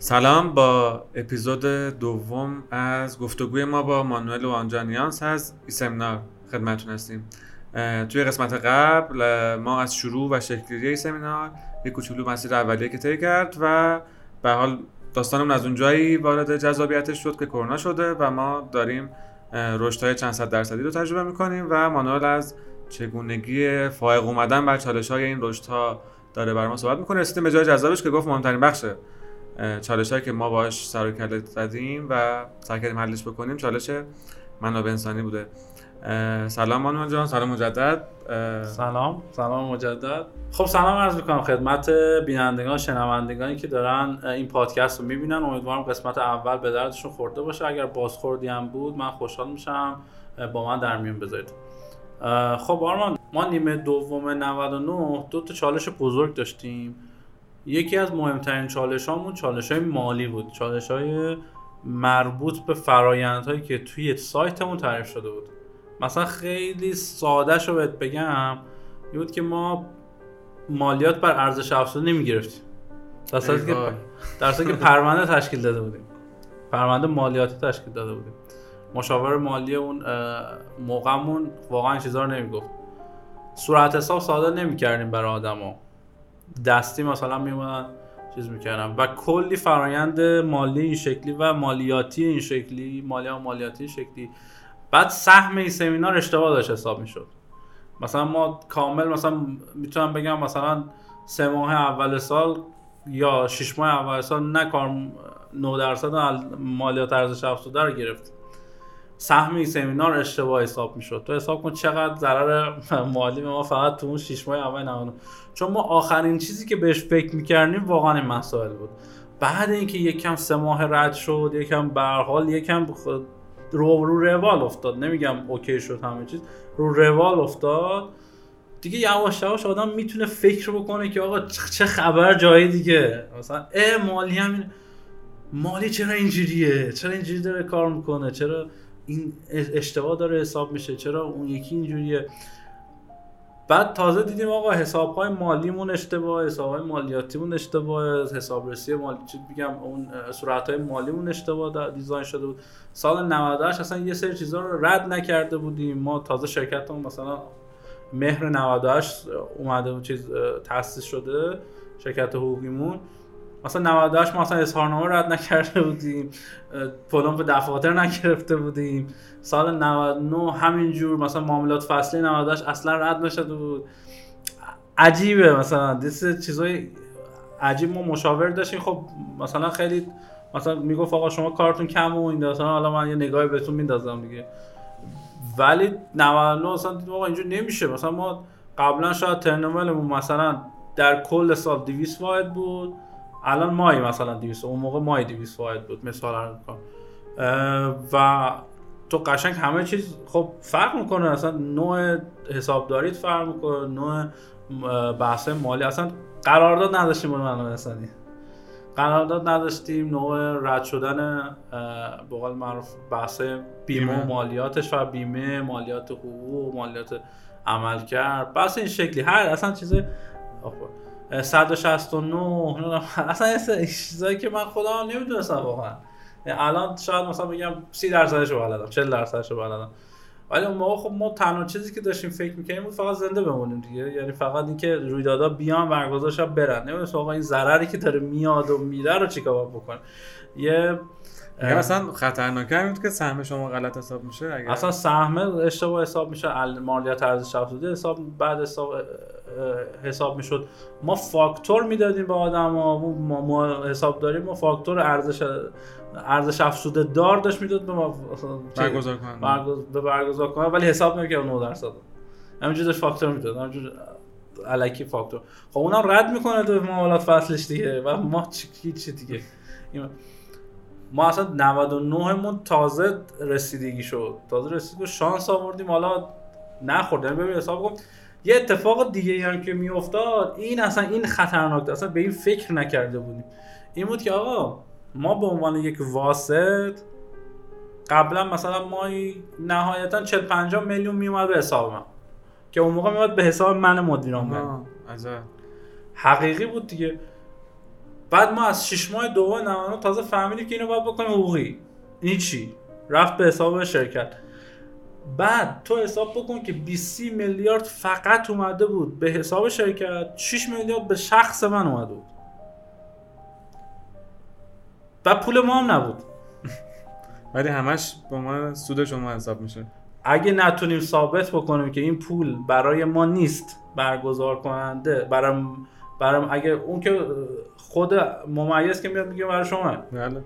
سلام با اپیزود دوم از گفتگوی ما با مانوئل وانجانیانس از این سمینار خدمتتون هستیم. توی قسمت قبل ما از شروع و شکلگیری سمینار یک کوچولو مسیر اولیه که طی کرد و به حال داستانمون از اونجایی وارد جذابیتش شد که کرونا شده و ما داریم رشدهای چند صد درصدی رو تجربه می‌کنیم و مانوئل از چگونگی فائق اومدن بر چالش های این رشدها داره بر ما صحبت می‌کنه. رسیدیم به جای جذابش که گفت مهمترین بخش چالش که ما باش سر و کله زدیم و سعی کردیم حلش بکنیم چالش منابع انسانی بوده. سلام مانوان جان سلام مجدد. سلام سلام مجدد. خب سلام عرض می‌کنم خدمت بینندگان شنوندگانی که دارن این پادکست رو می‌بینن. امیدوارم قسمت اول به دردشون خورده باشه. اگر بازخوردی هم بود من خوشحال میشم. با من در میون بذارید. خب آرمان ما نیمه دوم 99 دو تا چالش بزرگ داشتیم. یکی از مهمترین چالش هامون چالش های مالی بود. چالش های مربوط به فرایندهایی که توی سایتمون تعریف شده بود. مثلا خیلی ساده شو بهت بگم این بود که ما مالیات بر ارزش افزوده نمی گرفتیم در که در که پرونده تشکیل داده بودیم. پرونده مالیاتی تشکیل داده بودیم. مشاور مالی اون موقعمون واقعا چیزا رو نمی‌گفت. صورت حساب ساده نمی‌کردیم برای آدما. دستی مثلا میومدن چیز می‌کردم و کلی فرایند مالی این شکلی و مالیاتی این شکلی مالی و مالیاتی این شکلی. بعد سهم این سمینار اشتباه داشت حساب می‌شد. مثلا ما کامل مثلا می‌تونم بگم مثلا سه ماه اول سال یا شش ماه اول سال نه کار 9 درصد مالیات ارزش افزوده رو گرفت. سهم این سمینار اشتباه حساب می‌شد. تو حساب کن چقدر ضرر مالی ما فقط تو اون 6 ماه اول 99 چون ما آخرین چیزی که بهش فکر می‌کردیم واقعا این مسائل بود. بعد اینکه یکم سه ماه رد شد یکم به حال یکم رو رو روال افتاد. نمیگم اوکی شد همه چیز رو روال افتاد. دیگه یواش یواش آدم می‌تونه فکر بکنه که آقا چه خبر جای دیگه. مثلا اه مالی هم مالی چرا اینجوریه؟ چرا اینجوری داره کار می‌کنه؟ چرا این اشتباه داره حساب میشه؟ چرا اون یکی اینجوریه؟ بعد تازه دیدیم آقا حساب های مالیمون اشتباه حساب های مالیاتیمون اشتباه حسابرسی مالی چی بگم اون صورت های مالیمون اشتباه دیزاین شده بود. سال 98 اصلا یه سری چیزا رو رد نکرده بودیم. ما تازه شرکتمون مثلا مهر 98 اومده بود چیز تاسیس شده شرکت حقوقیمون. مثلا 98 ما اصلا اظهارنامه رد نکرده بودیم پلم به دفاتر نگرفته بودیم. سال 99 همینجور مثلا معاملات فصلی 98 اصلا رد نشده بود. عجیبه مثلا. دیس چیزای عجیب. ما مشاور داشتیم. خب مثلا خیلی مثلا می‌گفت آقا شما کارتون کم و این مثلا حالا من یه نگاهی بهتون میندازم دیگه. ولی 99 مثلا دیدیم آقا اینجور نمیشه. مثلا ما قبلا شاید ترنملمون مثلا در کل سال 200 واحد بود. الان مای مثلا 200 اون موقع مای 200 واحد بود. مثال و تو قشنگ همه چیز خب فرق می‌کنه. اصلا نوع حسابداریت فرق می‌کنه نوع بحث مالی. اصلا قرارداد نداشتیم اون منابع انسانی قرارداد نداشتیم نوع رد شدن بقول معروف بحث بیمه و مالیاتش و بیمه مالیات حقوق مالیات عمل کرد بحث این شکلی. هر اصلا چیز 169 اصلا چیزایی که من خودم نمی‌دونستم واقعا. الان شاید مثلا بگم 30 درصدش رو بلدم 40 درصدش رو بلدم. ولی اون موقع خب ما تنها چیزی که داشتیم فکر می‌کنیم بود فقط زنده بمونیم دیگه. یعنی فقط اینکه رویدادها بیان برگزار برن. نمی‌دونم آقا این ضرری که داره میاد و میره رو چیکار بکنه. یه مثلا خطرناکه همین که سهم شما غلط حساب میشه اگر اصلا سهم اشتباه حساب میشه مالیات ارزش افزوده حساب بعد حساب حساب می‌شد. ما فاکتور می‌دادیم به آدم ما, ما حساب داریم ما فاکتور ارزش ارزش افزوده دار داشت می‌داد به ما. برگزار کنن به برگزار کنن ولی حساب نمی‌کرد 9 درصد. همینجوری داشت فاکتور می‌داد. همینجوری الکی فاکتور. خب اونم رد می‌کنه تو معاملات فصلش دیگه. و ما چی چی دیگه. ما اصلا 99 مون تازه رسیدگی شد. تازه رسید شانس آوردیم. حالا نخوردیم ببین حساب کن. یه اتفاق دیگه هم که میافتاد این اصلا این خطرناک اصلا به این فکر نکرده بودیم. این بود که آقا ما به عنوان یک واسط قبلا مثلا ما نهایتا 40 50 میلیون میومد به حساب من. که اون موقع میومد به حساب من مدیران من حقیقی بود دیگه. بعد ما از 6 ماه دوم 99 تازه فهمیدیم که اینو باید بکنیم حقوقی. این چی؟ رفت به حساب شرکت. بعد تو حساب بکن که 20 میلیارد فقط اومده بود به حساب شرکت 6 میلیارد به شخص من اومده بود. و پول ما هم نبود. ولی همش با ما سود شما حساب میشه. اگه نتونیم ثابت بکنیم که این پول برای ما نیست برگزار کننده برای برای اگه اون که خود ممیز که میاد میگه برای شما. بله.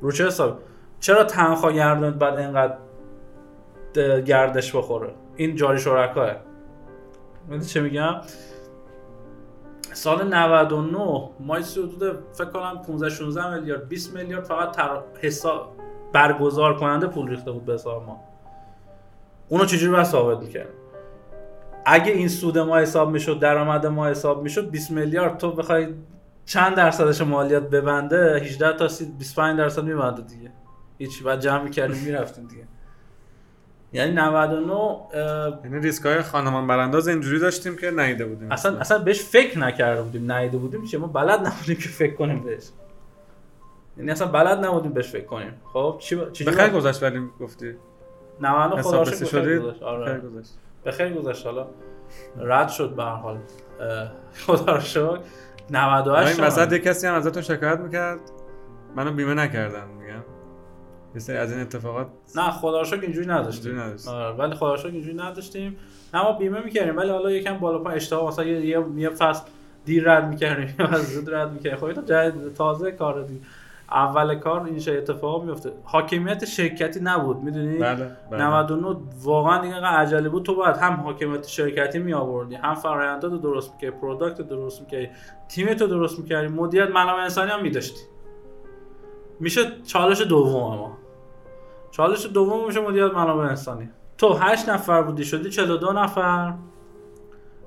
رو چه حساب چرا تنخواه گردوند بعد اینقدر گردش بخوره؟ این جاری شرکاه. می‌دونی چه میگم؟ سال 99 ما حدود فکر کنم 15 16 میلیارد 20 میلیارد فقط تر... حساب برگزار کننده پول ریخته بود به حساب ما. اونو چجوری باید ثابت می‌کرد؟ اگه این سود ما حساب می‌شد درآمد ما حساب می‌شد 20 میلیارد تو بخوای چند درصدش مالیات ببنده؟ 18 تا 25 درصد میبنده دیگه. هیچ بعد جمع می‌کردیم می‌رفتیم دیگه. یعنی 99 یعنی ریسک های خانمان برانداز اینجوری داشتیم که نیده بودیم. اصلا اصلا بهش فکر نکرده بودیم. نیده بودیم چه ما بلد نبودیم که فکر کنیم بهش. یعنی اصلا بلد نبودیم بهش فکر کنیم. خب چی چی بخیر گذشت ولی گفتی. 99 خدا رو شکر گذشت بخیر آره. بخیر گذشت. حالا رد شد به هر حال. خدا رو شکر. 98 این وسط یه کسی هم ازتون شکایت می‌کرد. منو بیمه نکردم میگم. یه سری از این اتفاقات نه خدا رو اینجوری نداشتیم. آره ولی خدا رو اینجوری نداشتیم. نه ما بیمه می‌کردیم ولی حالا یکم بالا پایین اشتباه مثلا یه یه, فصل دیر رد می‌کردیم یا از زود رد می‌کردیم. خب تازه کار دی اول کار این چه اتفاق میفته حاکمیت شرکتی نبود می‌دونی؟ بله بله. 99 واقعا دیگه عجله بود. تو باید هم حاکمیت شرکتی می آوردی هم فرآیندات رو درست می‌کردی product رو درست می‌کردی تیمت رو درست می‌کردی مدیریت منابع انسانی هم میداشتی. میشه چالش دوم اما. چالش دوم میشه مدیریت منابع انسانی. تو 8 نفر بودی شدی 42 نفر.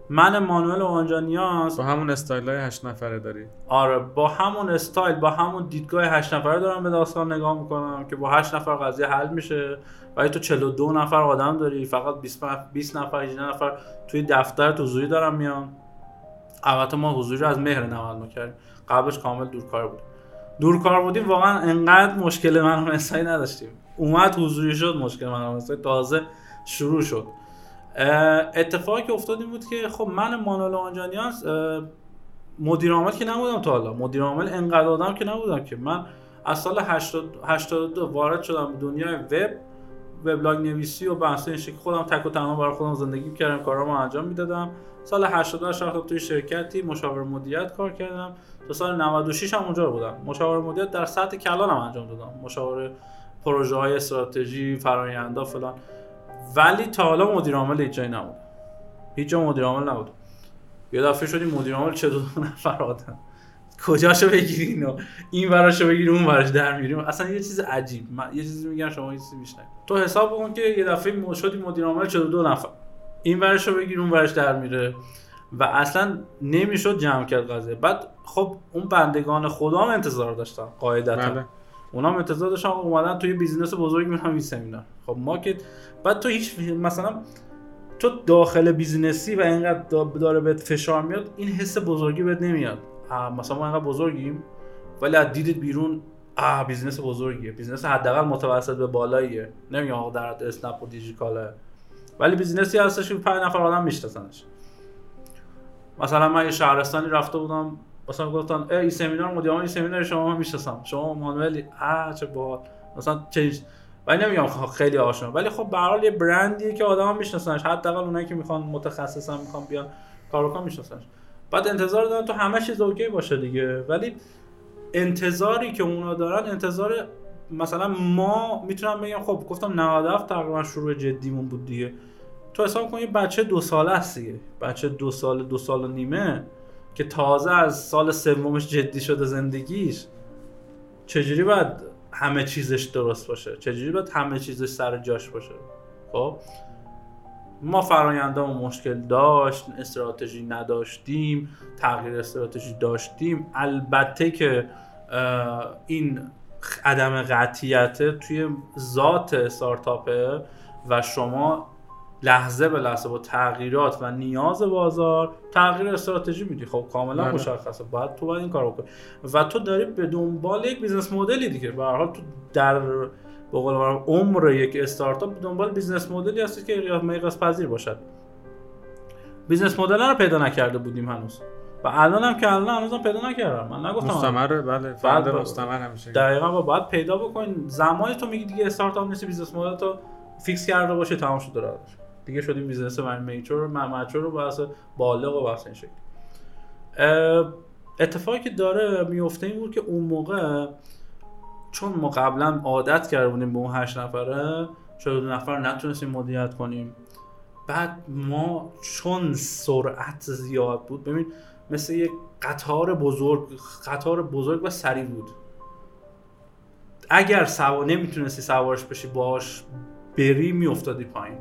من مانوئل اوانجانیاس. با همون استایل های هشت نفره داری. آره با همون استایل با همون دیدگاه 8 نفره دارم به داستان نگاه می‌کنم که با 8 نفر قضیه حل میشه. ولی تو 42 نفر آدم داری فقط 20 نفر 20 نفر 18 نفر توی دفتر حضوری دارم میان. البته ما حضوری رو از مهر 99 کردیم قبلش کامل دورکار بود. دورکار بودیم واقعا انقدر مشکل منو انسانی نداشتیم. اومد حضوری شد مشکل منو انسانی تازه شروع شد. اتفاقی که افتاد این بود که خب من مانوئل آنجانیانس اه، مدیر عامل که نبودم تا حالا. مدیر عامل انقدر آدم که نبودم که. من از سال 80 82 وارد شدم دنیای وب وبلاگ نویسی و بحث این شکلی خودم تک و تنها برای خودم زندگی کردم کارامو انجام می‌دادم. سال 88 رفتم توی شرکتی مشاور مدیریت کار کردم. تا سال 96 هم اونجا بودم. مشاور مدیریت در سطح کلانم انجام دادم. مشاور پروژه های استراتژی فرآیندها فلان. ولی تا حالا مدیر عامل هیچ جایی نبود. هیچ جا مدیر عامل نبود. یه دفعه شدیم مدیر عامل 42 نفر آدم. کجاشو بگیری اینو این وراشو بگیری اون وراش در میریم. اصلا یه چیز عجیب. من یه چیزی میگم شما یه چیزی میشنوید تو حساب بکن که یه دفعه شدی مدیر عامل 42 نفر. این ورشو بگیر اون ورش در میره. و اصلا نمی‌شد جمع کرد قضیه. بعد خب اون بندگان خدا هم انتظار داشتن قاعدتا. بله. اونا هم آقا اومدن توی business بزرگ میرن ایسمینار. خب ما که بعد تو هیچ مثلا تو داخل business ی و اینقدر دا- داره بهت فشار میاد این حس بزرگی بهت نمیاد. مثلا ما اینقدر بزرگیم ولی از دیدت بیرون آه business بزرگیه. business حداقل متوسط به بالاییه. نمیگم آقا در حد اسنپ و دیجی‌کالائه. ولی business ی هستش که 5 نفر آدم میشناسنش. مثلا من یه شهرستانی رفته بودم. مثلا گفتن ای این سمینار مدیر این سمینار شما می‌شناسم. شما مانوئلی آ چه باحال. مثلا چه ولی نمیگم خیلی آشنا. ولی خب به حال یه برندیه که آدما میشناسنش. حداقل اونایی که می‌خوان متخصصا می‌خوان بیان کار بکنن میشناسنش. بعد انتظار دارن تو همه چیز اوکی باشه دیگه. ولی انتظاری که اونا دارن انتظار مثلا ما می‌تونم بگم خب گفتم 97 تقریبا شروع جدیمون بود دیگه. تو حساب کن یه بچه دو ساله است دیگه. بچه دو سال دو سال و نیمه. که تازه از سال سومش جدی شده زندگیش چجوری باید همه چیزش درست باشه؟ چجوری باید همه چیزش سر جاش باشه؟ خب؟ ما فرایندامون مشکل داشت استراتژی نداشتیم تغییر استراتژی داشتیم. البته که این عدم قطعیت توی ذات استارتاپه و شما لحظه به لحظه با تغییرات و نیاز بازار تغییر استراتژی میدی. خب کاملا بله. مشخصه. باید تو باید این کارو بکنی و تو داری به دنبال یک business model ی دیگه. به هر حال تو در به قول عمر یک استارتاپ به دنبال business model ی هستی که قیاس پذیر باشد. business model رو پیدا نکرده بودیم هنوز. و الان هم که الان هنوزم پیدا نکردم. من نگفتم. مستمره؟ بله فرد مستمر همیشه. دقیقا با باید پیدا بکنین. زمانی تو میگی دیگه استارتاپ نیستی business model تو fix کرده باشه تمام شد داره دیگه شدی business mature من mature رو بحث بالغ و بحث این شکلی اه، اتفاقی که داره میفته این بود که اون موقع چون ما قبلا عادت کرده بودیم به اون هشت نفره شده دو نفر نتونستیم مدیریت کنیم. بعد ما چون سرعت زیاد بود ببین مثل یک قطار بزرگ قطار بزرگ و سریع بود. اگر سوار نمی‌تونستی سوارش بشی باش بری میافتادی پایین.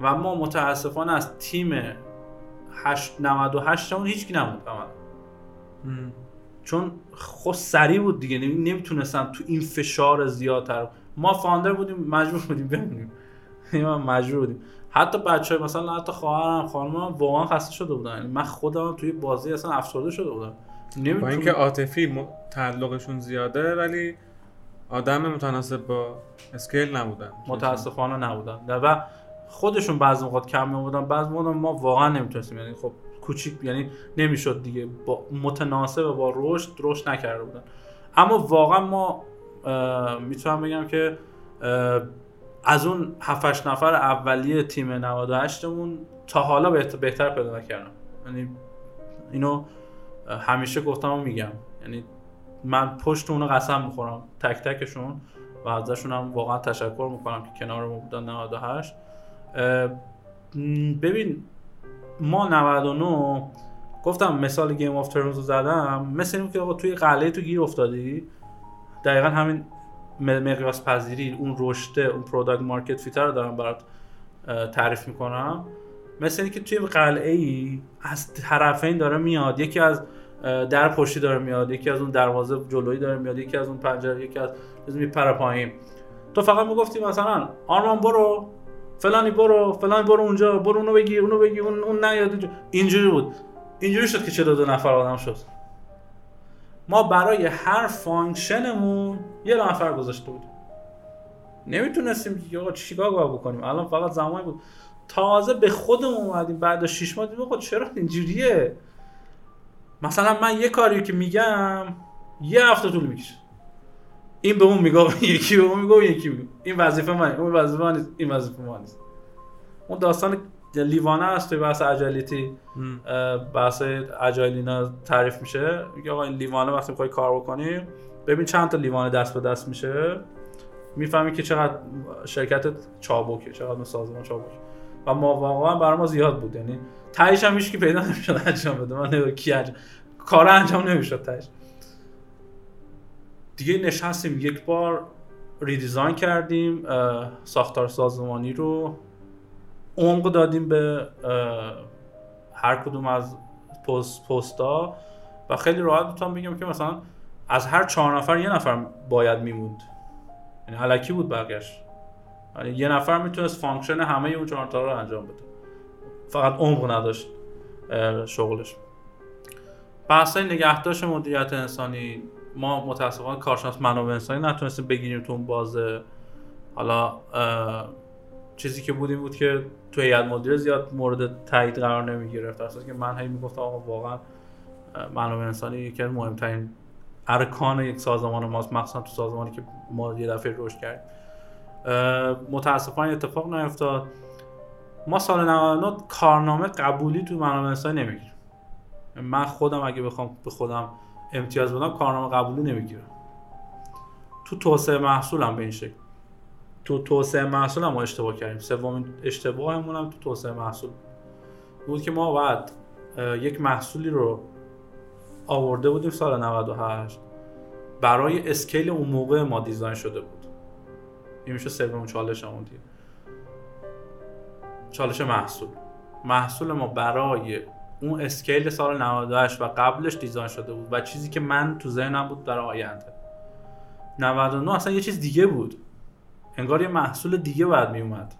و ما متاسفانه از تیم 8 98 اون هیچکی نبود عملا. م. چون خود سریع بود دیگه نمی- نمی‌تونستم تو این فشار زیادتر. ما فاندر بودیم مجبور بودیم بمونیم. یعنی ما مجبور بودیم. حتی بچه مثلا حتی خواهرم خانمم واقعا خسته شده بودن. یعنی من خودم توی بازی اصلا افسرده شده بودم. با اینکه عاطفی م- تعلقشون زیاده ولی آدم متناسب با اسکیل نبودن. متاسفانه نبودن. و خودشون بعضی موقع کم می‌آوردن بعضی موقع ما واقعا نمی‌تونستیم. یعنی خب کوچیک یعنی نمی‌شد دیگه. با متناسب با رشد رشد نکرده بودن. اما واقعا ما می‌تونم بگم که از اون 7 نفر اولیه تیم 98 مون تا حالا بهت- بهتر پیدا نکردم. یعنی اینو همیشه گفتم و میگم. یعنی من پشت اونو قسم می‌خورم تک تکشون و ازشون هم واقعا تشکر می‌کنم که کنار ما بودن 98 اه، م، ببین ما 99 گفتم مثال Game of Thrones رو زدم مثل این که آقا توی قلعه تو گیر افتادی؟ دقیقا همین مقیاس پذیری اون رشته اون product market fit رو دارم برات تعریف می‌کنم. مثل اینکه توی قلعه ای از طرفین داره میاد یکی از در پشتی داره میاد یکی از اون دروازه جلویی داره میاد یکی از اون پنجره یکی از میپره پایین. تو فقط می‌گفتی مثلا آرمان برو. فلانی برو فلانی برو اونجا برو اونو بگیر اونو بگیر اون اون نیاد. اینجوری بود. اینجوری شد که 42 نفر آدم شد. ما برای هر function مون یه نفر گذاشته بودیم. نمی‌تونستیم آقا چیکار باید بکنیم؟ الان فقط زمانی بود. تازه به خودمون اومدیم بعد از 6 ماه دیدیم آقا چرا اینجوریه؟ مثلا من یه کاری که میگم یه هفته طول می‌کشه. این به اون میگه یکی به اون میگه یکی میگه. این وظیفه من اون وظیفه من نیست این وظیفه من نیست. اون داستان لیوانه است توی بحث اجالیتی. بحث اجایل اینا تعریف میشه. میگه آقا این لیوانه وقتی می‌خوای کار بکنی ببین چند تا لیوانه دست به دست میشه. می‌فهمی که چقدر شرکت چابکه چقدر سازمان چابک و ما واقعا برای ما زیاد بود. یعنی تهش هم هیچ کی پیدا نمی‌شد انجام بده. من نمی‌دونم کی انجام کار انجام نمی‌شد تهش. دیگه نشستیم یک بار ریدیزاین کردیم ساختار سازمانی رو. عمق دادیم به هر کدوم از پست پستا. و خیلی راحت می‌تونم بگم که مثلا از هر چهار نفر یه نفر باید میموند. یعنی الکی بود بقیهش یعنی یه نفر می‌تونست function همه اون چهار تا رو انجام بده. فقط عمق نداشت شغلش. بحثای نگهداشت مدیریت انسانی ما متاسفانه کارشناس منابع انسانی نتونستیم بگیریم تو اون بازه. حالا چیزی که بود این بود که تو هیئت مدیره زیاد مورد تایید قرار نمی گرفت صورتی که من هی می‌گفتم آقا واقعا منابع انسانی یکی از مهمترین ارکان یک سازمان ماست. مخصوصا تو سازمانی که ما یه دفعه کردیم. اه، متاسفانه اتفاق نیفتاد. ما سال 99 کارنامه قبولی تو منابع انسانی نمی‌گیریم. من خودم اگه بخوام به خودم امتیاز بدم کارنامه قبولی نمی‌گیرم تو توسعه محصولم به این شکل. تو توسعه محصول هم ما اشتباه کردیم. سومین اشتباهمون هم تو توسعه محصول بود که ما بعد یک محصولی رو آورده بودیم سال 98 برای scale اون موقع ما design شده بود. این میشه سومین چالش همون دیگه. چالش محصول. محصول ما برای اون scale سال 98 و قبلش design شده بود و چیزی که من تو ذهنم بود برای آینده. 99 اصلا یه چیز دیگه بود. انگار یه محصول دیگه باید می اومد.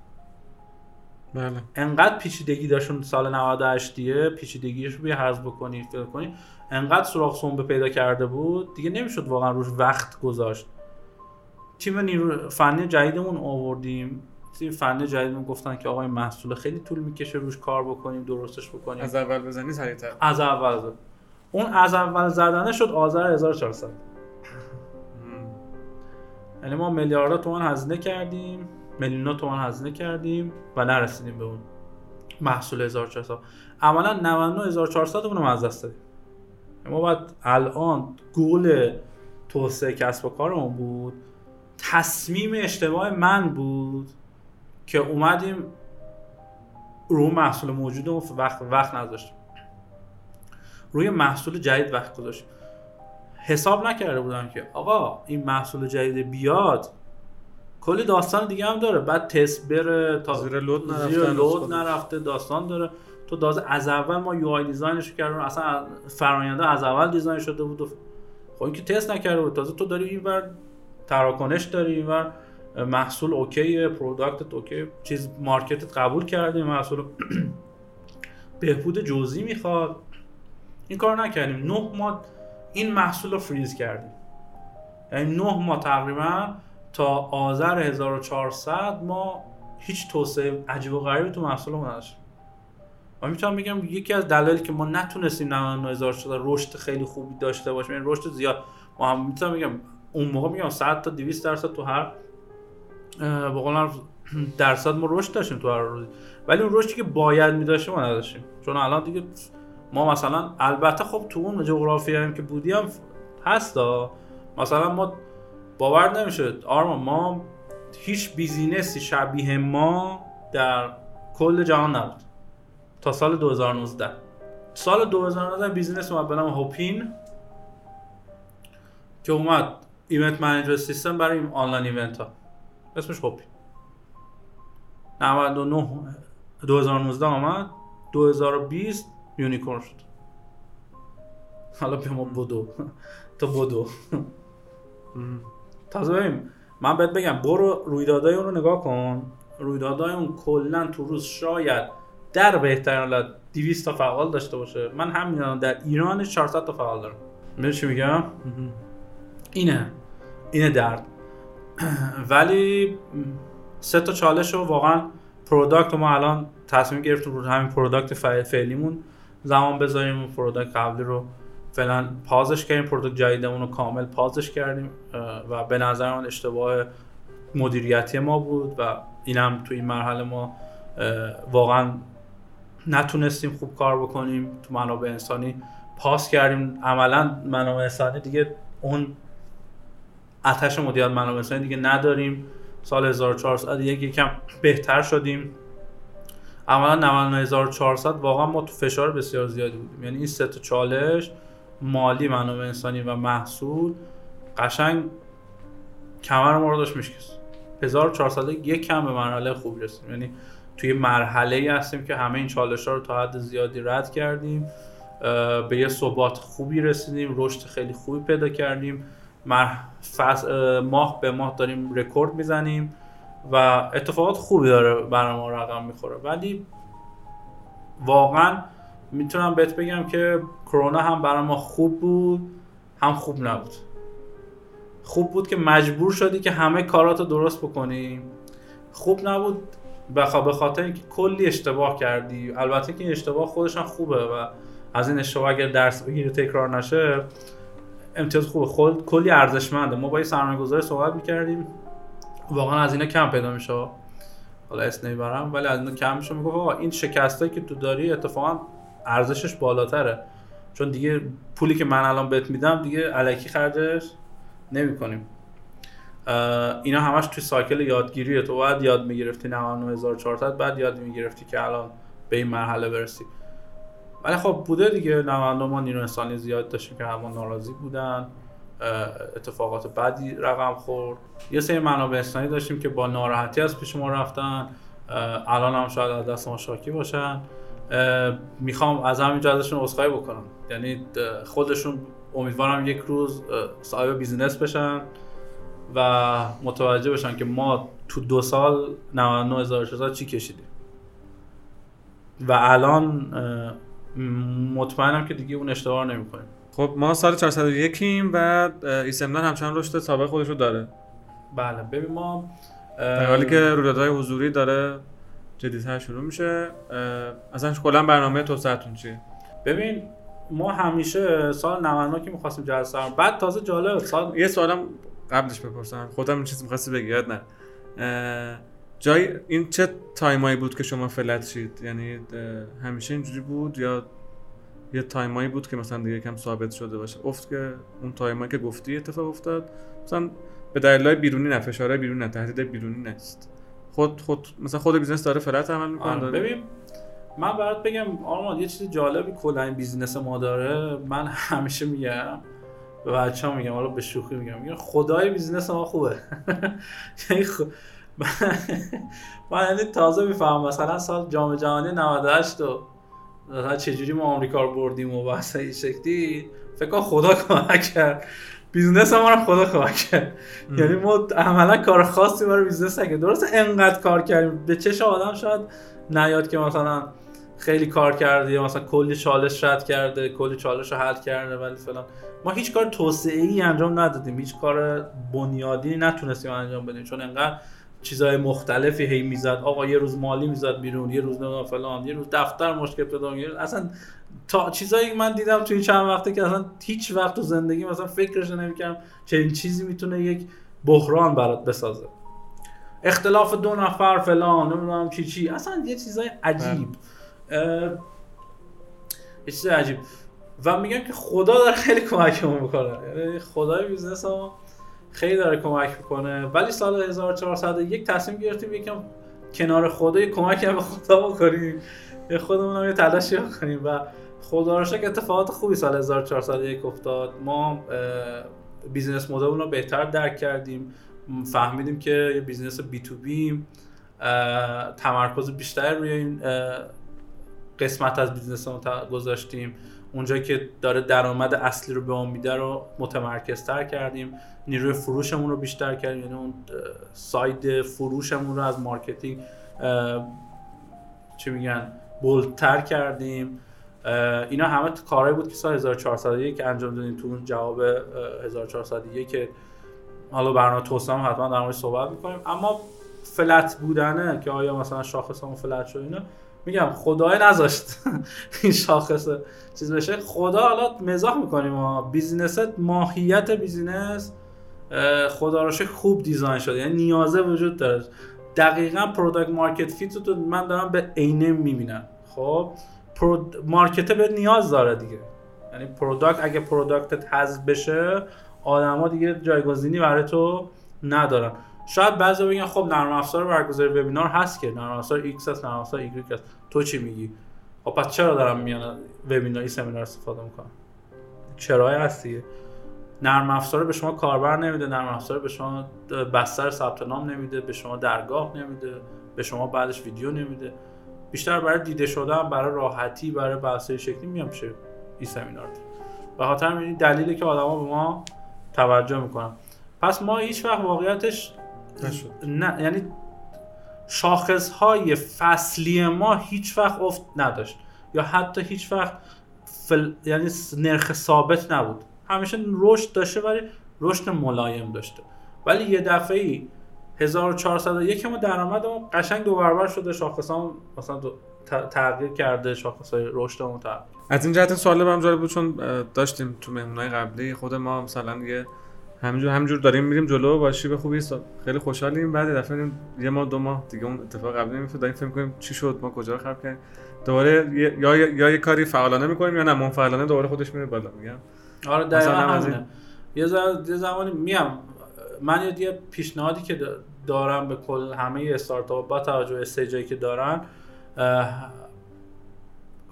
بله. انقدر پیچیدگی داشتون سال 98 دیگه پیچیدگیش رو حذف بکنی فکر کنی. انقدر سوراخ سنبه پیدا کرده بود دیگه نمی‌شد واقعا روش وقت گذاشت. تیم نیرو فنی جدیدمون آوردیم. تیم فنی جدیدمون گفتن که آقای محصول خیلی طول می‌کشه روش کار بکنیم درستش بکنیم. از اول بزنی سریعتر از اول زد. اون از اول زدنه شد آذر 1400 یعنی ما میلیاردها تومان هزینه کردیم میلیون تومان هزینه کردیم و نرسیدیم به اون محصول 1400 عملا 99400 اونم از دست دادیم. ما باید الان گول توسعه کسب و کارمون بود تصمیم اشتباه من بود که اومدیم رو محصول موجود وقت وقت نذاشتیم. روی محصول جدید وقت گذاشتیم. حساب نکرده بودم که آقا این محصول جدید بیاد. کلی داستان دیگه هم داره. بعد تست بره تا زیر load نرفته زیر load. نرفته داستان داره. تو داز از اول ما UI design ش کردیم. اصلا فرایند از اول design شده بود و خب این که تست نکرده بود. تازه تو داری اینور تراکنش داری اینور محصول okay ه product ت okay چیز market ت قبول کرده این محصول. بهبود جزئی می‌خواد. این کار نکردیم. نه ماه این محصول رو فریز کردیم. یعنی نه ماه تقریبا تا آذر 1400 ما هیچ توسعه عجیب و غریبی تو محصولمون نداشتیم. و می‌تونم بگم یکی از دلایلی که ما نتونستیم 99000 شده رشد خیلی خوبی داشته باشیم یعنی رشد زیاد. ما هم می‌تونم بگم اون موقع میگم 100 تا 200 درصد تو هر به قول درصد ما رشد داشتیم تو هر روزی. ولی اون رشدی که باید میداشتیم ما نداشتیم. چون الان دیگه ما مثلا البته خب تو اون جغرافی هم که بودیم هستا مثلا ما باور نمیشه. آرما ما هیچ بیزینسی شبیه ما در کل جهان نبود. تا سال 2019 سال 2019 business اومد به نام هوپین که اومد event manager system برای این online event ها اسمش هوپین 99 2019 آمد 2020 unicorn شد. حالا به ما بدو. تو بدو. تازه ببین من بهت بگم برو رویدادهای اون رو نگاه کن. رویدادهای اون کلا تو روز شاید در بهترین حالت 200 تا فعال داشته باشه. من همین در ایران 400 تا فعال دارم. می‌دونی چی میگم؟ اینه. اینه درد. ولی سه تا چالش رو واقعا product رو ما الان تصمیم گرفتیم رو همین product فعلیمون زمان بذاریم اون product قبلی رو فعلا pause ش کردیم product جدیدمون رو کامل pause ش کردیم و به نظر من اشتباه مدیریتی ما بود و اینم تو این مرحله ما واقعا نتونستیم خوب کار بکنیم. تو منابع انسانی پاس کردیم. عملا منابع انسانی دیگه اون آتش مدیریت منابع انسانی دیگه نداریم. سال 1400 یک یکم بهتر شدیم. عملا 99400 واقعا ما تو فشار بسیار زیادی بودیم. یعنی این سه تا چالش مالی منابع انسانی و محصول قشنگ کمر ما رو داشت میشکست. 1400 یک کم به مرحله خوبی رسیدیم. یعنی توی مرحله ای هستیم که همه این چالش ها رو تا حد زیادی رد کردیم. به یه ثبات خوبی رسیدیم. رشد خیلی خوبی پیدا کردیم. ماه به ماه داریم رکورد می‌زنیم و اتفاقات خوبی داره برای ما رقم می‌خوره. ولی واقعا می‌تونم بهت بگم که کرونا هم برای ما خوب بود هم خوب نبود. خوب بود که مجبور شدی که همه کاراتو درست بکنی. خوب نبود به خاطر اینکه کلی اشتباه کردی. البته که اشتباه خودش هم خوبه و از این اشتباه اگر درس بگیری تکرار نشه امتیاز خوبه خود کلی ارزشمنده. ما با یه سرمایه‌گذاری صحبت می‌کردیم. واقعا از اینا کم پیدا میشه. حالا اسم نمی‌برم ولی از اینا کم میشه. آقا این شکستایی که تو داری اتفاقا ارزشش بالاتره. چون دیگه پولی که من الان بهت میدم دیگه علکی خرجش نمی‌کنیم. اینا همش توی سایکل یادگیریه. تو باید یاد می‌گرفتی 99400 بعد یاد می‌گرفتی که الان به این مرحله برسی. ولی خب بوده دیگه 99 ما نیرو انسانی زیاد داشتیم که همون ناراضی بودن. اتفاقات بدی رقم خورد. یه سری منابع انسانی داشتیم که با ناراحتی از پیش ما رفتن. الان هم شاید از دست ما شاکی باشن. می‌خوام از همینجا ازشون عذرخواهی بکنم. یعنی خودشون امیدوارم یک روز صاحب بیزینس بشن و متوجه بشن که ما تو دو سال 99600 چی کشیدیم. و الان مطمئنم که دیگه اون اشتباه نمی‌کنیم. خب ما سال 401 ایم و ایسمنان همچنان رشد سابق خودش رو داره. بله ببین ما در حالی که رویدادهای حضوری داره جدیدتر شروع میشه اصلا کلا برنامه توسعتون چیه؟ ببین ما همیشه سال 99 که می‌خواستیم جلسه بعد تازه جالب سال یه سوالم قبلش بپرسم خودم این چیز می‌خواستی بگی یاد نه. جای این چه time ایی بود که شما flat شید؟ یعنی همیشه اینجوری بود یا یه time ایی بود که مثلا دیگه کم ثابت شده باشه؟ افت که اون time ایی که گفتی اتفاق افتاد مثلا به دلایل بیرونی نه فشارهای بیرونی نه تهدید بیرونی نیست. خود خود مثلا خود business داره flat عمل می‌کنه آره، ببین من برات بگم آرمان یه چیز جالبی کلا این business ما داره. من همیشه میگم به بچه‌ها میگم حالا به شوخی میگم میگم خدای business ما خوبه. یعنی من یعنی تازه می‌فهمم مثلا سال جام جهانی 98 و مثلا چجوری ما آمریکا رو بردیم و بحث این شکلی فکر کنم خدا کمک کرد. business ما رو خدا کمک کرد. یعنی ما عملا کار خاصی برای business نکردیم. درست انقدر کار کردیم. به چش آدم شاید نیاد که مثلا خیلی کار کرده یا مثلا کلی چالش رد کرده کلی چالش رو حل کرده ولی فلان. ما هیچ کار توسعه ای انجام ندادیم. هیچ کار بنیادی نتونستیم انجام بدیم. چون انقدر چیزهای مختلفی هی می‌زد. آقا یه روز مالی می‌زد بیرون یه روز نمی‌دونم فلان یه روز دفتر مشکل پیدا اصلا تا چیزایی من دیدم توی چند وقته که اصلا هیچ وقت تو زندگی مثلا فکرش نمی‌کردم چنین چیزی می‌تونه یک بحران برات بسازه. اختلاف دو نفر فلان نمی‌دونم چی چی. اصلا یه چیزای عجیب. یه چیز عجیب. و میگم که خدا داره خیلی کمکمون می‌کنه. یعنی خدای business خیلی داره کمک می‌کنه. ولی سال 1401 تصمیم گرفتیم یکم کنار خدا یه کمک به خدا بکنیم. یه خودمون هم یه تلاشی بکنیم و خدا رو شکر اتفاقات خوبی سال 1401 افتاد. ما business model رو بهتر درک کردیم. فهمیدیم که یه business B2B تمرکز بیشتر روی این قسمت از business رو گذاشتیم. اونجایی که داره درآمد اصلی رو به ما میده رو متمرکزتر کردیم. نیروی فروشمون رو بیشتر کردیم. یعنی اون side فروشمون رو از marketing چی میگن bold تر کردیم. اینا همه کارهایی بود که سال 1401 که انجام دادیم. تو اون جواب 1401 که حالا برنامه توسعه حتما در موردش صحبت می‌کنیم. اما flat بودنه که آیا مثلا شاخصمون flat شد اینا میگم خدای نذاشت این شاخص چیز بشه. خدا حالا مزاح می‌کنیم ما business ماهیت business خدا رو خوب design شده. یعنی نیازه وجود داره. دقیقا product market fit رو من دارم به عینه می‌بینم. خب؟ market به نیاز داره دیگه. یعنی product اگه product ت حذف بشه آدما دیگه جایگزینی برای تو ندارن. شاید بعضی بگن خب نرم افزار برگزاری وبینار هست که نرم افزار X هست نرم افزار Y هست تو چی میگی؟ خب پس چرا دارم میان وبیناری سمینار استفاده می‌کنم؟ چرا هستی نرم افزار به شما کاربر نمیده نرم افزار به شما بستر ثبت نام نمیده به شما درگاه نمیده به شما بعدش ویدیو نمیده. بیشتر برای دیده شدن برای راحتی برای بحث شکلی میام شه این سمینار. به خاطر این دلیلی که آدما به ما توجه می‌کنن. پس ما هیچ وقت واقعیتش نشد. نه یعنی شاخص های فصلی ما هیچ وقت افت نداشت. یا حتی هیچ وقت فل... یعنی نرخ ثابت نبود. همیشه رشد داشته ولی رشد ملایم داشته. ولی یه دفعه ای 1401 ما درآمد ما قشنگ دو برابر شده. شاخص هم مثلا تغییر کرده شاخص های رشد هم تغییر از این جهت سوال هم جالب بود چون داشتیم تو مهمونای قبلی. خود ما مثلا یه همینجور همینجور داریم میریم جلو باشی به خوبی. خیلی خوشحالیم. بعد دفعه یه ماه دو ماه دیگه اون اتفاق قبلی نمیفته داریم فکر کنیم چی شد ما کجا رو خراب کردیم. دوباره یا یا یه کاری فعالانه می‌کنیم یا نه؟ منفعلانه دوباره خودش میره بالا. میگم. آره دقیقاً همینه یه زمانی میام. من یه پیشنهادی که دارم به کل همه استارتاپ با توجه به استیجایی که دارن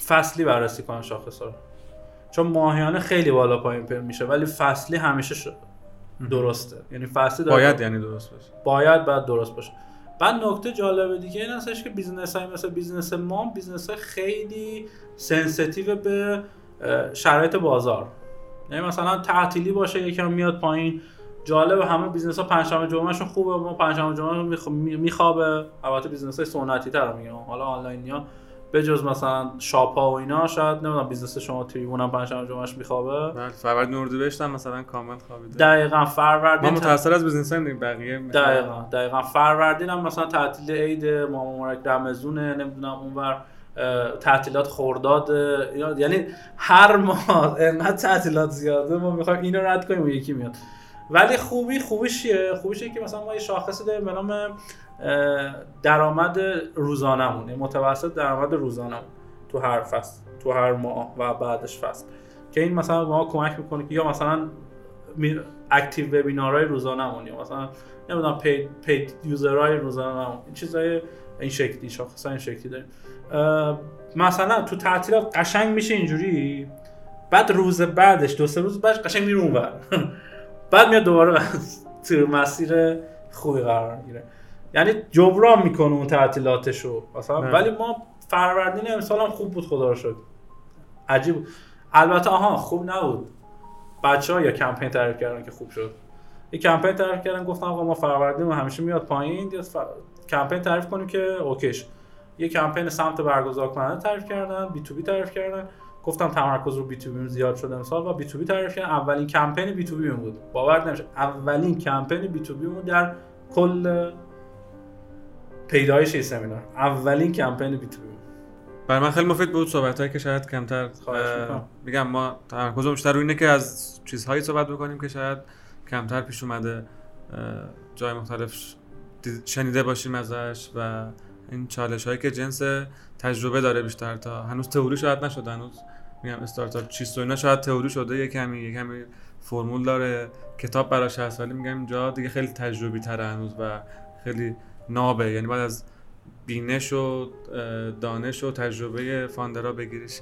فصلی بررسی کنن شاخص رو. چون ماهیانه خیلی بالا پایین میشه ولی فصلی همیشه درسته. یعنی فصلی باید یعنی درست باشه. باید بعد درست باشه. بعد نکته جالب دیگه این هستش که business های مثل business ما business های خیلی sensitive به شرایط بازار. یعنی مثلا تعطیلی باشه یکم میاد پایین. جالب همه business ها پنجشنبه جمعهشون خوبه ما پنجشنبه جمعه میخوابه. البته business های سنتی تر میگم. حالا آنلاین ها به جز مثلا shop ها و اینا شاید نمی‌دونم business شما تریبون هم پنجشنبه جمعهش میخوابه. بله فروردین اردیبهشت هم مثلا کامل خوابیده. دقیقا فروردین ما متأثر از business هم بقیه دقیقا دقیقا. فروردین هم مثلا تعطیل عید ماما مبارک رمزونه نمی‌دونم اونور تعطیلات خرداد یعنی هر ماه انقدر تعطیلات زیاده ما می‌خوایم اینو رد کنیم و یکی میاد. ولی خوبی خوبیش چیه؟ خوبیش که مثلا ما یه شاخصی داریم به نام درآمد روزانمون متوسط درآمد روزانمون تو هر فصل تو هر ماه و بعدش فصل. که این مثلا ما کمک می‌کنه که یا مثلا اکتیو وبینارهای روزانمون یا مثلا نمی‌دونم پید پید یوزرهای روزانمون این چیزای این شکلی شاخص این شکلی داریم. مثلا تو تعطیلات قشنگ میشه اینجوری بعد روز بعدش دو سه روز بعدش قشنگ میره اونور. بعد میاد دوباره تو مسیر خوبی قرار می‌گیره. یعنی جبران می‌کنه اون تعطیلاتشو. مثلا ولی ما فروردین امسال هم خوب بود خدا رو شکر عجیب. البته آها خوب نبود. بچه ها یا کمپین تعریف کردن که خوب شد. یه کمپین تعریف کردن گفتم آقا ما فروردین همیشه میاد پایین. کمپین تعریف کنیم که OK ش. یه کمپین سمت برگزار کننده تعریف کردن B2B تعریف کردن. گفتم تمرکز رو B2B زیاد شده امسال و B2B تعریف کردن. اولین کمپین B2B بود. باور نمیشه. اولین کمپین B2B بود در کل پیدایش سمینار. اولین کمپین بی تو برای من خیلی مفید بود صحبت که شاید کمتر میگم ما تمرکز بیشتر رو اینه که از چیزهایی صحبت بکنیم که شاید کمتر پیش اومده جای مختلف شنیده باشیم ازش و این چالش هایی که جنس تجربه داره بیشتر تا هنوز تئوری شاید نشده هنوز میگم استارتاپ چیست و اینا شاید تئوری شده یه کمی یه کمی فرمول داره کتاب براش هست ولی میگم اینجا دیگه خیلی تجربی تره هنوز و خیلی نابه. یعنی بعد از بینش و دانش و تجربه فاندرا بگیریش.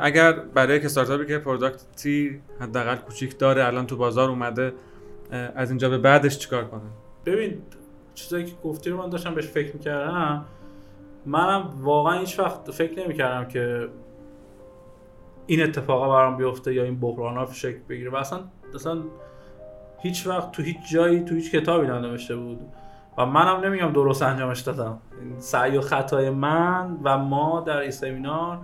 اگر برای یک استارتاپی که پروداکتی حداقل کوچیک داره الان تو بازار اومده از اینجا به بعدش چیکار کنه؟ ببین چیزایی که گفتی رو من داشتم بهش فکر می‌کردم. منم واقعا هیچ وقت فکر نمی‌کردم که این اتفاقا برام بیفته یا این بحران ها شکل بگیره. و اصلا اصلا هیچ وقت تو هیچ جایی تو هیچ کتابی ننوشته بود. و منم نمیگم درست انجامش دادم. سعی و خطای من و ما در این سمینار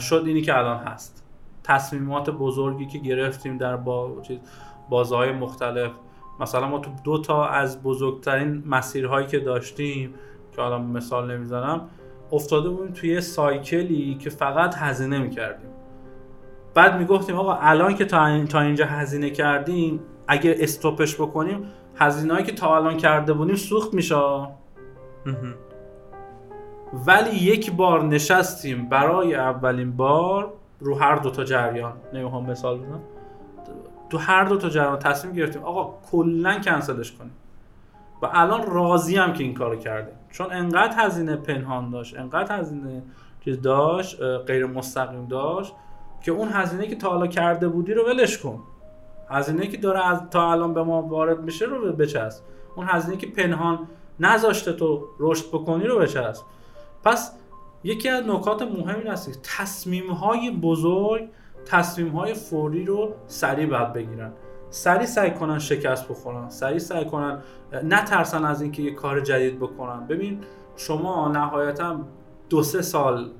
شد اینی که الان هست. تصمیمات بزرگی که گرفتیم در با چیز بازهای مختلف. مثلا ما تو دو تا از بزرگترین مسیرهایی که داشتیم که حالا مثال نمی‌زنم افتاده بودیم توی سایکلی که فقط هزینه می‌کردیم. بعد می‌گفتیم آقا الان که تا, تا اینجا هزینه کردیم اگه استوپش بکنیم هزینه که تا الان کرده بودیم سوخت میشه. ولی یک بار نشستیم برای اولین بار رو هر دو تا جریان. نمی‌خوام مثال بزنم تو هر دو تا جریان تصمیم گرفتیم آقا کلا کنسلش کنیم. و الان راضی هم که این کارو کردیم چون انقدر هزینه پنهان داشت انقدر هزینه چیز داشت غیر مستقیم داشت که اون هزینه که تا حالا کرده بودی رو ولش کن. هزینه که داره از تا الان به ما وارد میشه رو بچسب اون هزینه که پنهان نذاشته تو رشد بکنی رو بچسب پس یکی از نکات مهم این است تصمیم های بزرگ تصمیم های فوری رو سریع باید بگیرن. سریع سعی کنن شکست بخورن سریع سعی کنن نترسن از اینکه یه کار جدید بکنن. ببین شما نهایتا دو سه سال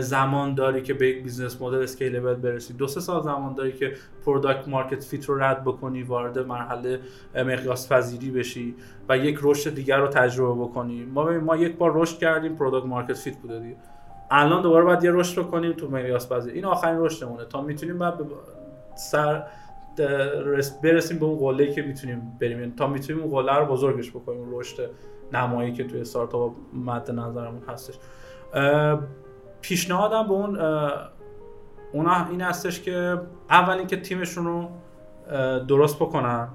زمان داری که به یک business model scalable برسی. دو سه سال زمان داری که product market fit رو رد بکنی وارد مرحله مقیاس پذیری بشی و یک رشد دیگر رو تجربه بکنی. ما ما یک بار رشد کردیم product market fit بوده دیگه. الان دوباره باید یه رشد رو کنیم تو مقیاس پذیری این آخرین رشدمونه. تا می‌تونیم بعد سر برسیم به اون قله که می‌تونیم بریم. یعنی تا می‌تونیم اون قله رو بزرگش بکنیم رشد نمایی که توی استارتاپ مد نظرمون هستش. پیشنهادم به اون اونا این هستش که اول اینکه تیمشون رو درست بکنن.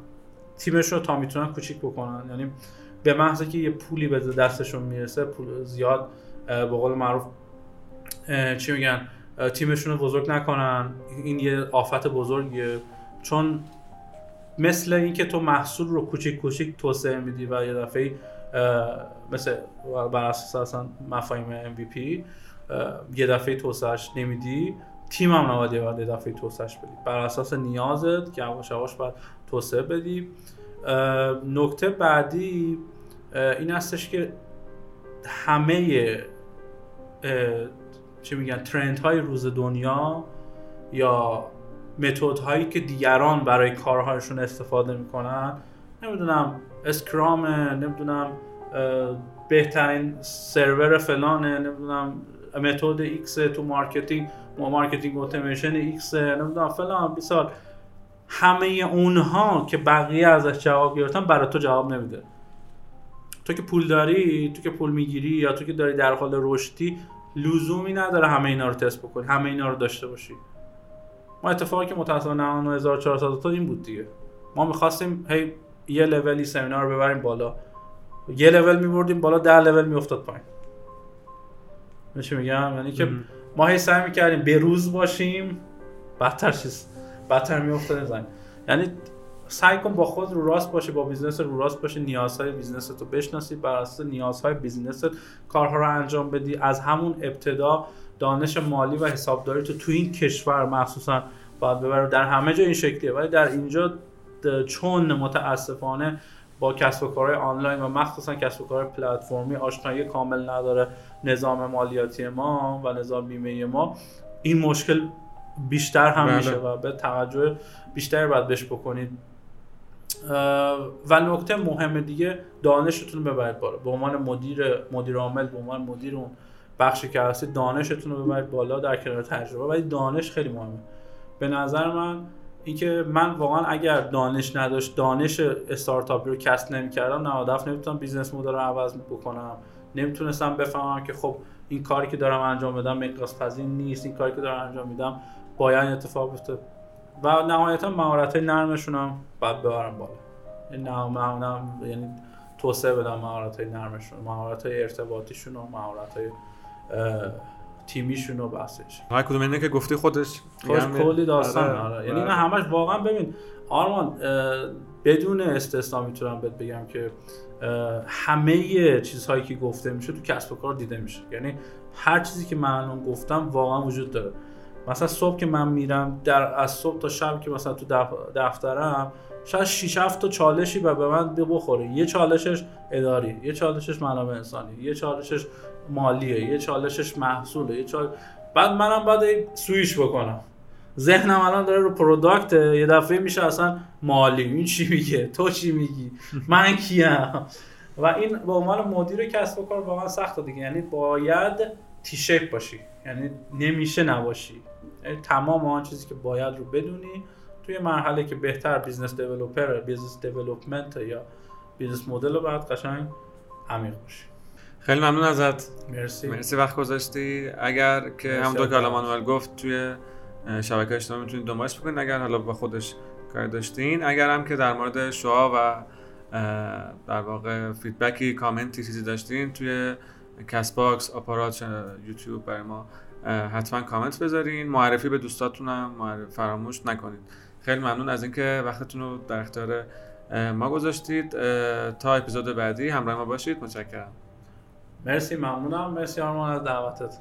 تیمشون رو تا می‌تونن کوچیک بکنن. یعنی به محض که یه پولی به دستشون می‌رسه پول زیاد به قول معروف چی میگن تیمشون رو بزرگ نکنن. این یه آفت بزرگیه. چون مثل اینکه تو محصول رو کوچیک کوچیک توسعه میدی و یه دفعه مثل بر اساس اصلا مفاهیم MVP یه دفعه توسعهش نمیدی تیم هم نباید یه دفعه توسعهش بدی. بر اساس نیازت که یواش یواش باید توسعه بدی. نکته بعدی این هستش که همه چی میگن trend های روز دنیا یا متد هایی که دیگران برای کارهایشون استفاده می‌کنن نمی‌دونم Scrum نمی‌دونم بهترین سرور فلانه نمی‌دونم متد X تو marketing marketing automation X نمی‌دونم فلان بیسار همه اونها که بقیه ازش جواب گرفتن برای تو جواب نمیده. تو که پول داری تو که پول می‌گیری یا تو که داری در حال رشدی لزومی نداره همه اینا رو تست بکنی همه اینا رو داشته باشی. ما اتفاقی که متاسفانه 1400 تا این بود دیگه. ما می‌خواستیم هی یه لولی سمینار ببریم بالا. یه لول میبردیم بالا ده لول میافتاد پایین. چی میگم؟ یعنی که ما هی سعی می‌کردیم به روز باشیم بدتر چیز بدتر میافتاد زمین. یعنی سعی کن با خود رو راست باشه با business رو راست باشه نیازهای business رو بشناسی بر اساس نیازهای business کارها رو انجام بدی. از همون ابتدا دانش مالی و حسابداری تو تو این کشور مخصوصا باید ببره در همه جا این شکلیه. ولی در اینجا چون متاسفانه با کسب و کارهای آنلاین و مخصوصا کسب و کار پلتفرمی آشنایی کامل نداره. نظام مالیاتی ما و نظام بیمه ما. این مشکل بیشتر هم بله. میشه و به توجه بیشتر باید بهش بکنید. و نکته مهم دیگه دانشتون رو ببرید بالا. به عنوان مدیر مدیر عامل به عنوان مدیر اون بخشی که هستید دانشتون رو ببرید بالا در کنار تجربه. ولی دانش خیلی مهمه. به نظر من اینکه من واقعا اگر دانش نداشت دانش استارتاپی رو کسب نمی‌کردم نه نمی‌تونم business model رو عوض بکنم. نمی‌تونستم بفهمم که خب این کاری که دارم انجام بدم مقیاس پذیر نیست این کاری که دارم انجام میدم باید اتفاق بیفته. و نهایتا مهارت نرمشون هم باید ببرم بالا. این یعنی توسعه بدم مهارت نرمشون مهارت ارتباطیشون و مهارت تیمیشون و بحثش. هر کدوم اینه که گفتی خودش خوش کلی داستان آره. آره. یعنی نه همش واقعا ببین آرمان بدون استثنا می‌تونم بهت بگم که همه چیزهایی که گفته میشه تو کسب و کار دیده میشه. یعنی هر چیزی که من گفتم واقعا وجود داره. مثلا صبح که من میرم در از صبح تا شب که مثلا تو دفترم شاید 6 7 تا چالشی و به من بخوره. یه چالشش اداری یه چالشش منابع انسانی یه چالشش مالیه یه چالشش محصوله یه چال... بعد منم باید سویش بکنم. ذهنم الان داره رو product یه دفعه میشه اصلا مالی. این چی میگه؟ تو چی میگی؟ من کیم؟ و این به عنوان مدیر کسب و کار واقعا سخته دیگه. یعنی باید T-shape باشی. یعنی نمیشه نباشی. یعنی تمام آن چیزی که باید رو بدونی توی مرحله که بهتر business developer business development یا business model رو باید قشنگ عمیق باشی. خیلی ممنون ازت. مرسی. مرسی وقت گذاشتی. اگر که همون‌طور که مانوئل گفت توی شبکه اجتماعی می‌تونید دنبالش بکنید. اگر حالا با خودش کار داشتین. اگر هم که در مورد شعاع و در واقع feedback ی کامنتی چیزی داشتین توی Castbox آپارات یوتیوب برای ما حتما کامنت بذارین. معرفی به دوستاتونم معرفی فراموش نکنید خیلی ممنون از اینکه وقتتون رو در اختیار ما گذاشتید. تا اپیزود بعدی همراه ما باشید. متشکرم. مرسی ممنونم. مرسی آرمان از دعوتت.